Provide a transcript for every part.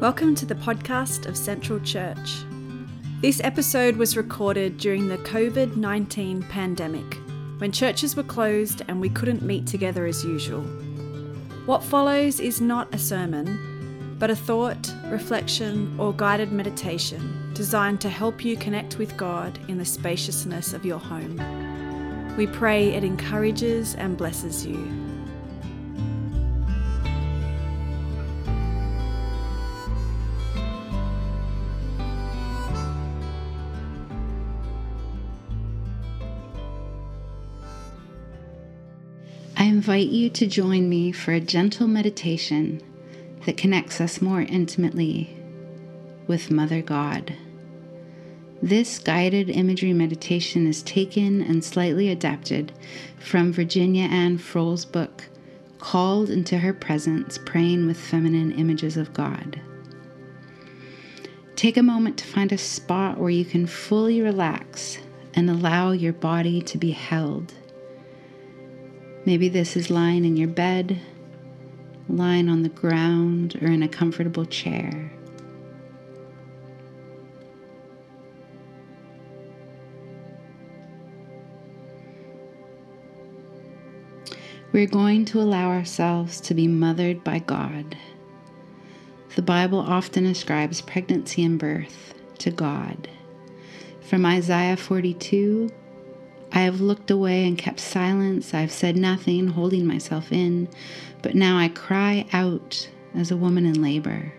Welcome to the podcast of Central Church. This episode was recorded during the COVID 19 pandemic, when churches were closed and we couldn't meet together as usual. What follows is not a sermon, but a thought, reflection, or guided meditation designed to help you connect with God in the spaciousness of your home. We pray it encourages and blesses you. Invite you to join me for a gentle meditation that connects us more intimately with Mother God. This guided imagery meditation is taken and slightly adapted from Virginia Ann Froehle's book, Called into Her Presence Praying with Feminine Images of God. Take a moment to find a spot where you can fully relax and allow your body to be held Maybe this is lying in your bed, lying on the ground, or in a comfortable chair. We're going to allow ourselves to be mothered by God. The Bible often ascribes pregnancy and birth to God. From Isaiah 42, I have looked away and kept silence. I have said nothing, holding myself in, but now I cry out as a woman in labor.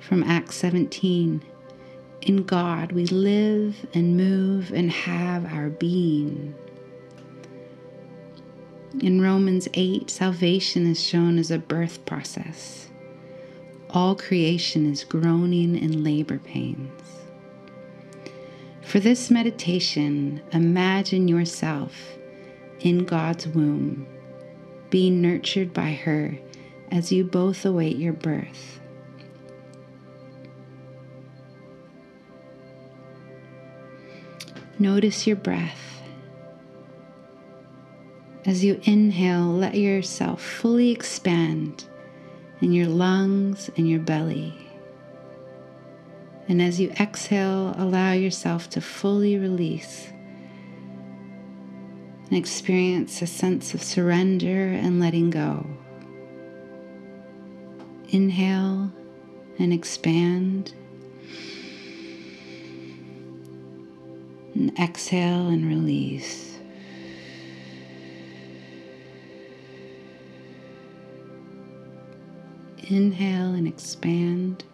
From Acts 17 In God we live and move and have our being. In Romans 8, salvation is shown as a birth process. All creation is groaning in labor pains. For this meditation, imagine yourself in God's womb, being nurtured by her as you both await your birth. Notice your breath. As you inhale, let yourself fully expand in your lungs and your belly. And as you exhale, allow yourself to fully release and experience a sense of surrender and letting go. Inhale and expand. And exhale and release. Inhale and expand.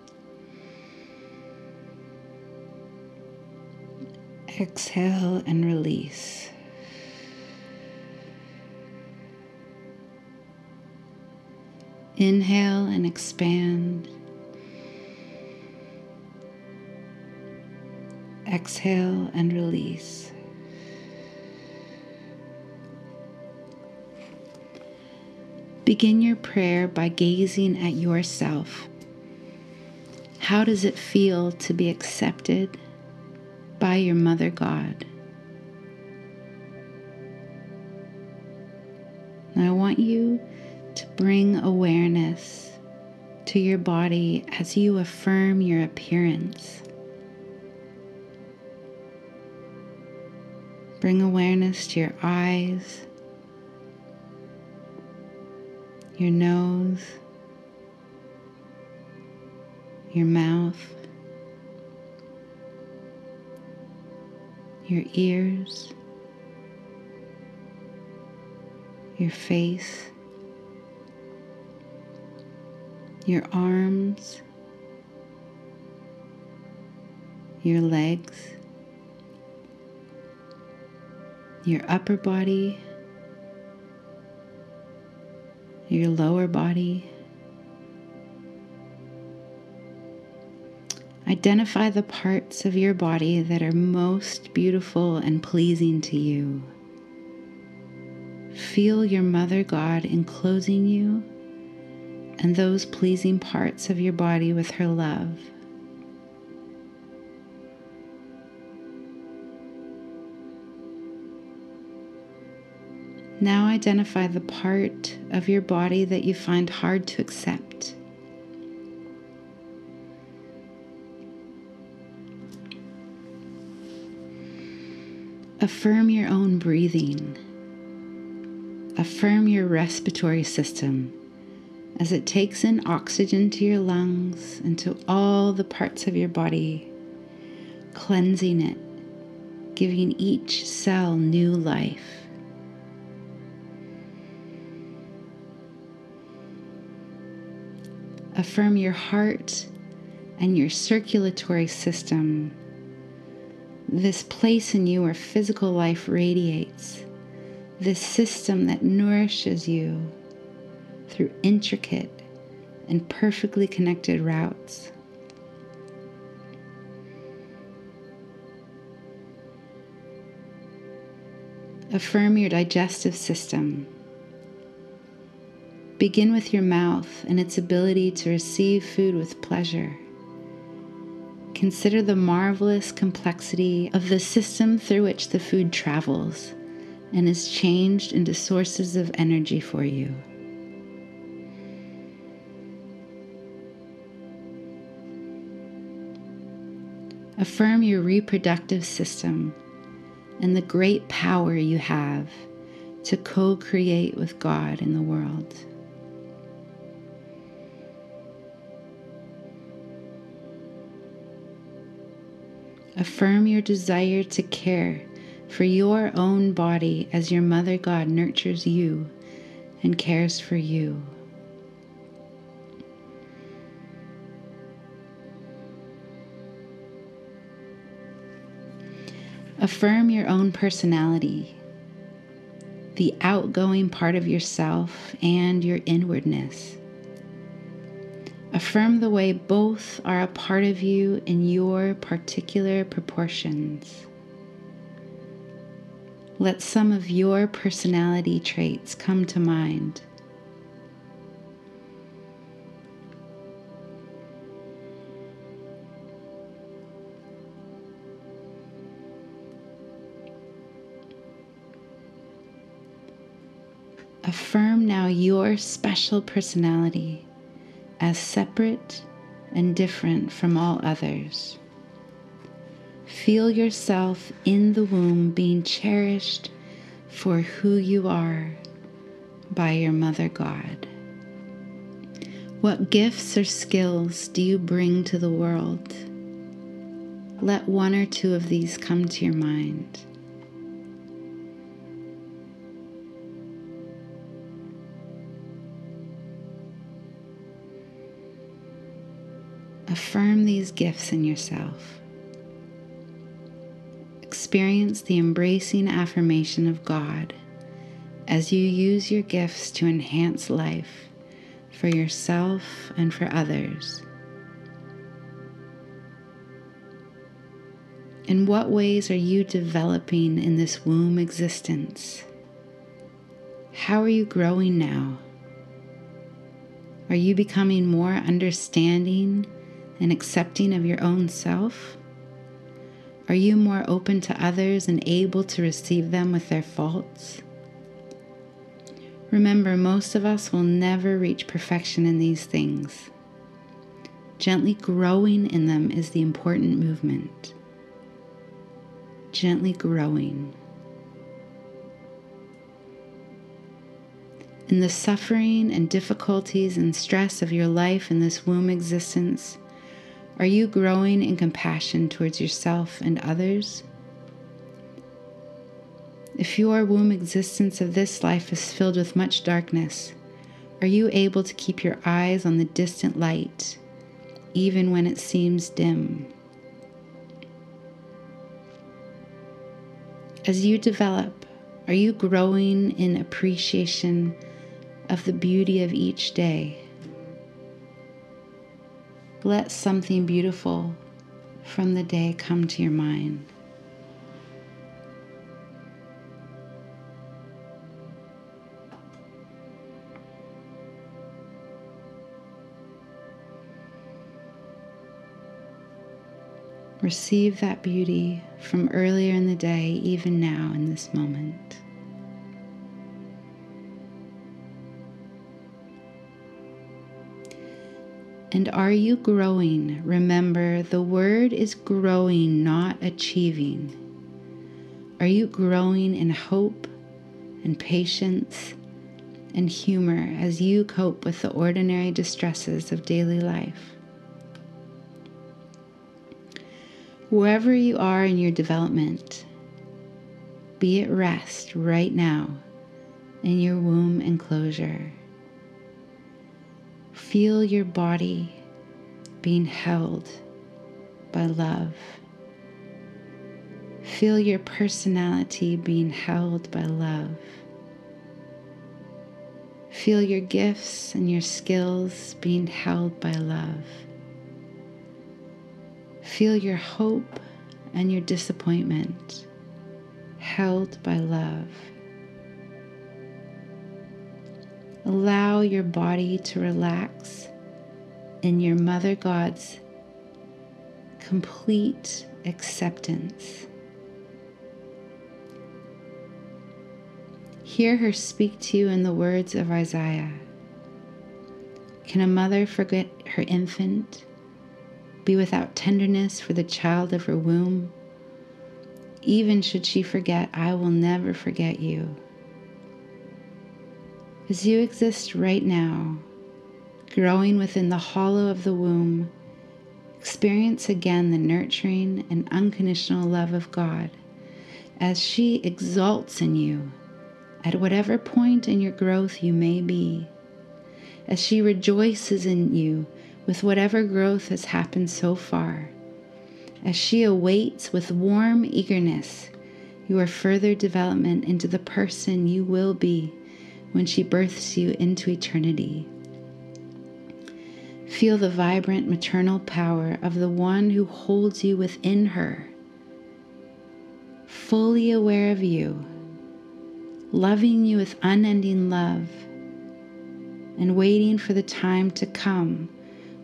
Exhale and release. Inhale and expand. Exhale and release. Begin your prayer by gazing at yourself. How does it feel to be accepted? By your Mother God. I want you to bring awareness to your body as you affirm your appearance. Bring awareness to your eyes, your nose, your mouth. Your ears, your face, your arms, your legs, your upper body, your lower body. Identify the parts of your body that are most beautiful and pleasing to you. Feel your Mother God enclosing you and those pleasing parts of your body with her love. Now identify the part of your body that you find hard to accept. Affirm your own breathing. Affirm your respiratory system as it takes in oxygen to your lungs and to all the parts of your body, cleansing it, giving each cell new life. Affirm your heart and your circulatory system this place in you where physical life radiates, this system that nourishes you through intricate and perfectly connected routes. Affirm your digestive system. Begin with your mouth and its ability to receive food with pleasure. Consider the marvelous complexity of the system through which the food travels and is changed into sources of energy for you. Affirm your reproductive system and the great power you have to co create with God in the world. Affirm your desire to care for your own body as your Mother God nurtures you and cares for you. Affirm your own personality, the outgoing part of yourself, and your inwardness. Affirm the way both are a part of you in your particular proportions. Let some of your personality traits come to mind. Affirm now your special personality as separate and different from all others. Feel yourself in the womb being cherished for who you are by your Mother God. What gifts or skills do you bring to the world? Let one or two of these come to your mind. Affirm these gifts in yourself. Experience the embracing affirmation of God as you use your gifts to enhance life for yourself and for others. In what ways are you developing in this womb existence? How are you growing now? Are you becoming more understanding and accepting of your own self? Are you more open to others and able to receive them with their faults? Remember, most of us will never reach perfection in these things. Gently growing in them is the important movement. Gently growing. In the suffering and difficulties and stress of your life in this womb existence, are you growing in compassion towards yourself and others? If your womb existence of this life is filled with much darkness, are you able to keep your eyes on the distant light, even when it seems dim? As you develop, are you growing in appreciation of the beauty of each day? Let something beautiful from the day come to your mind. Receive that beauty from earlier in the day, even now in this moment. And are you growing? Remember, the word is growing, not achieving. Are you growing in hope and patience and humor as you cope with the ordinary distresses of daily life? Wherever you are in your development, be at rest right now in your womb enclosure. Feel your body being held by love. Feel your personality being held by love. Feel your gifts and your skills being held by love. Feel your hope and your disappointment held by love. Allow your body to relax in your Mother God's complete acceptance. Hear her speak to you in the words of Isaiah. Can a mother forget her infant, be without tenderness for the child of her womb? Even should she forget, I will never forget you. As you exist right now, growing within the hollow of the womb, experience again the nurturing and unconditional love of God as she exalts in you at whatever point in your growth you may be, as she rejoices in you with whatever growth has happened so far, as she awaits with warm eagerness your further development into the person you will be when she births you into eternity. Feel the vibrant maternal power of the one who holds you within her, fully aware of you loving you with unending love, and waiting for the time to come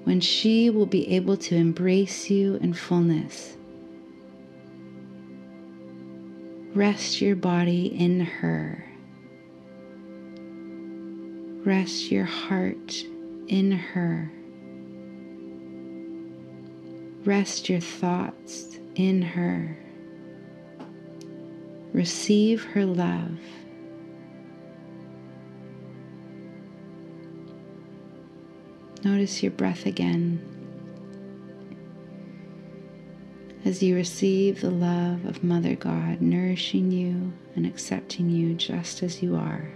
when she will be able to embrace you in fullness. Rest your body in her. Rest your heart in her. Rest your thoughts in her. Receive her love. Notice your breath again as you receive the love of Mother God nourishing you and accepting you just as you are.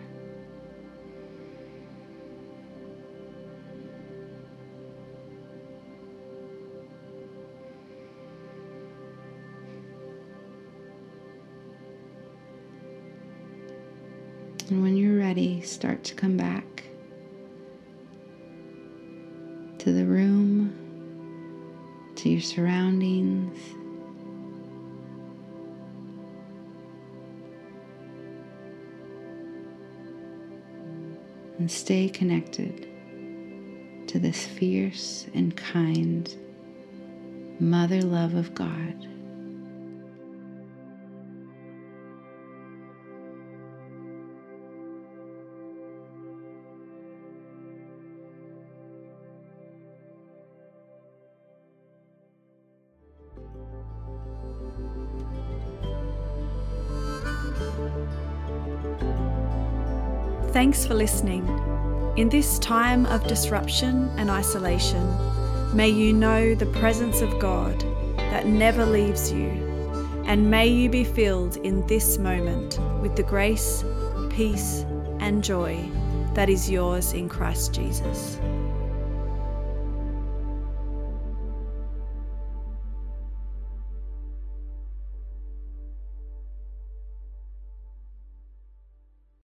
And when you're ready, start to come back to the room, to your surroundings. And stay connected to this fierce and kind mother love of God. Thanks for listening. In this time of disruption and isolation, may you know the presence of God that never leaves you, and may you be filled in this moment with the grace, peace, and joy that is yours in Christ Jesus.